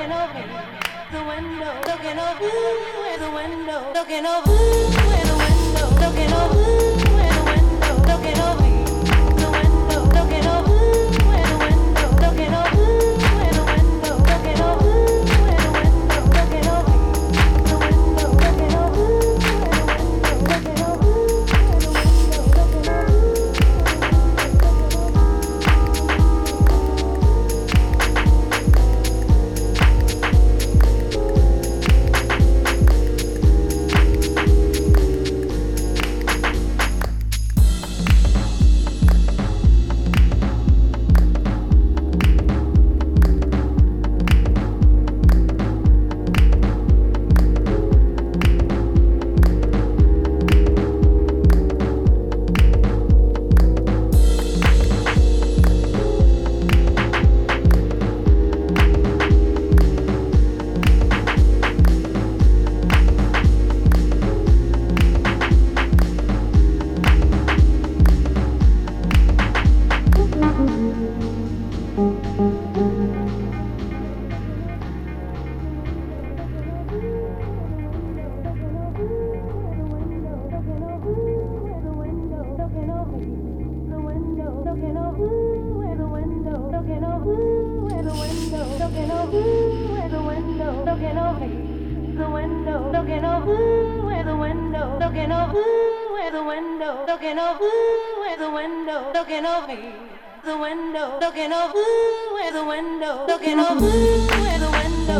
looking over the window, looking over the window, looking over the window, looking over.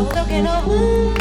otro que no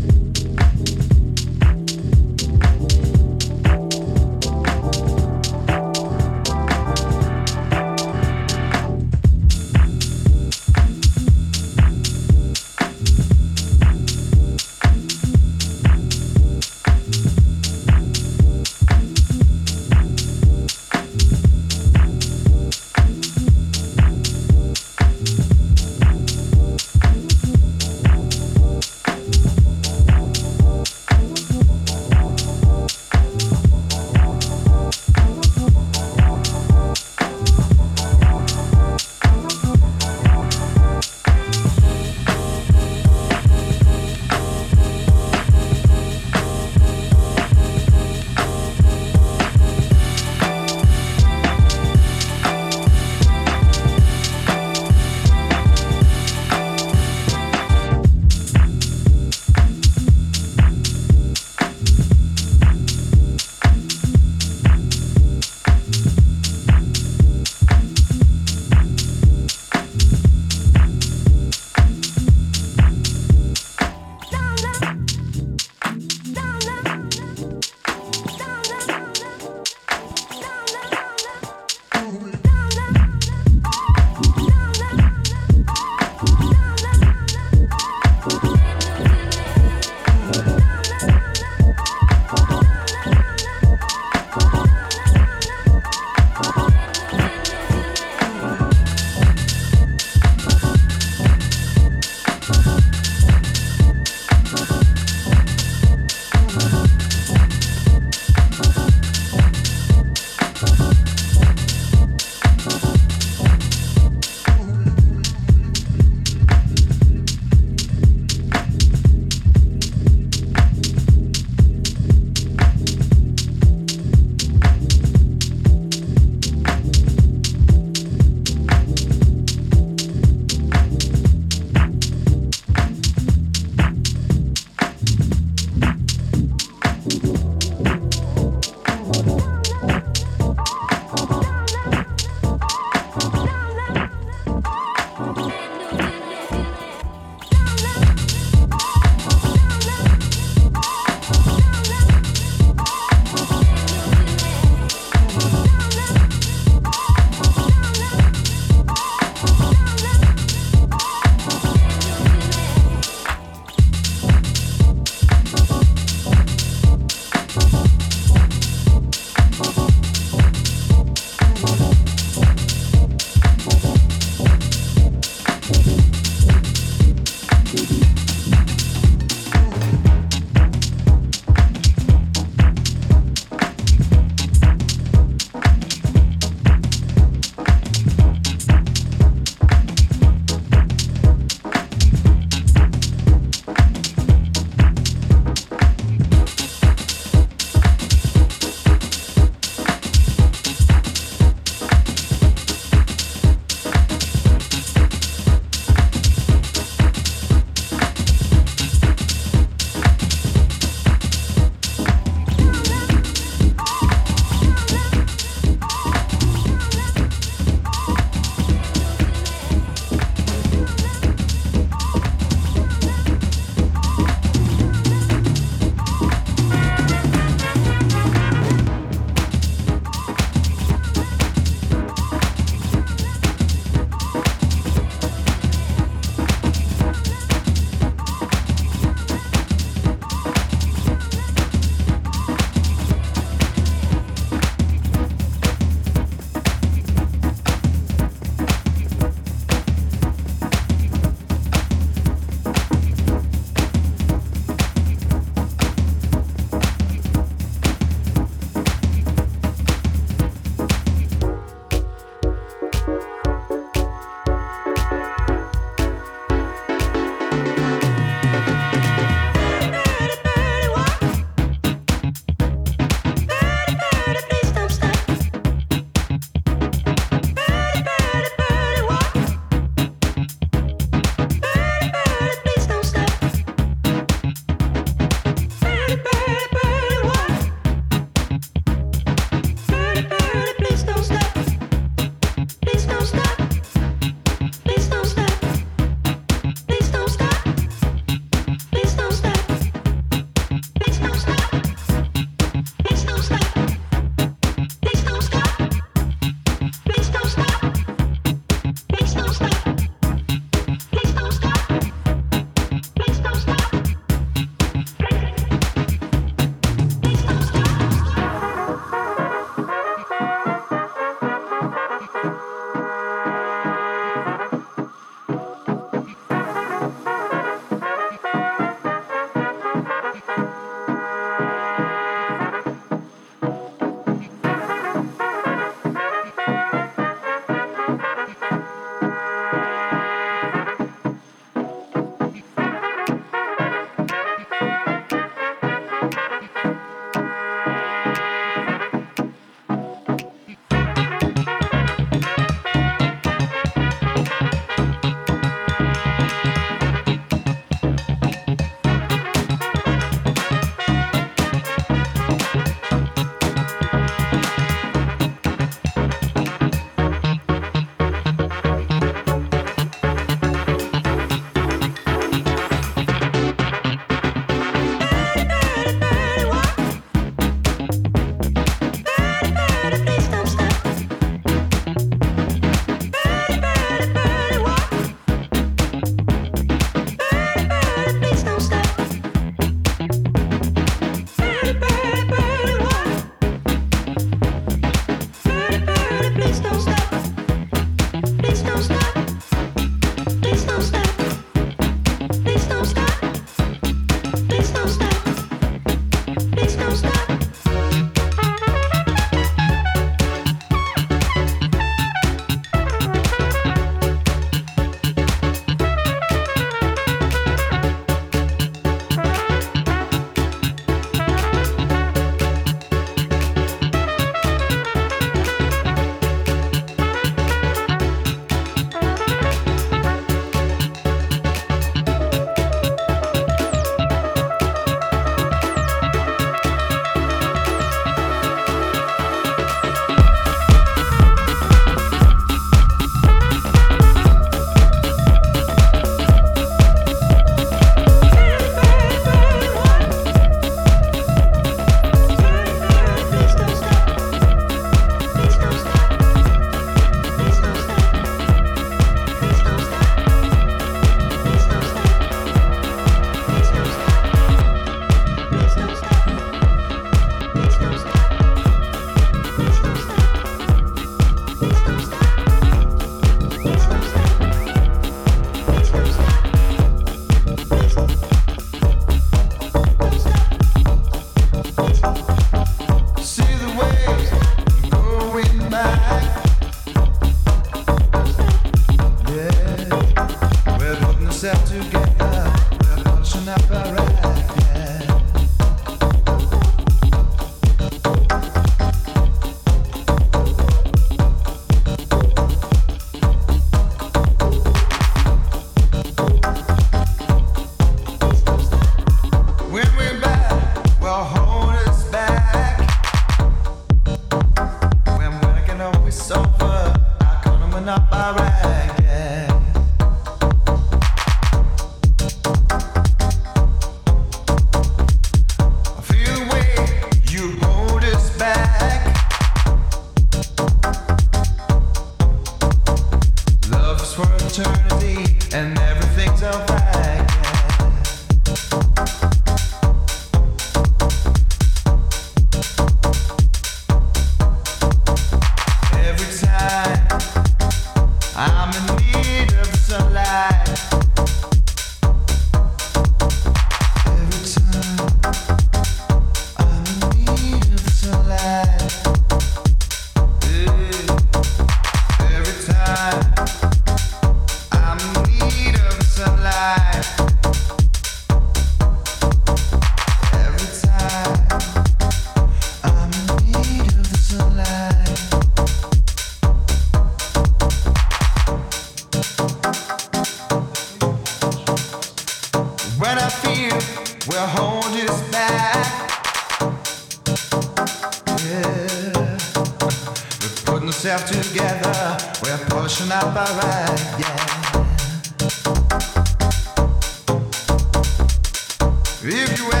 Every time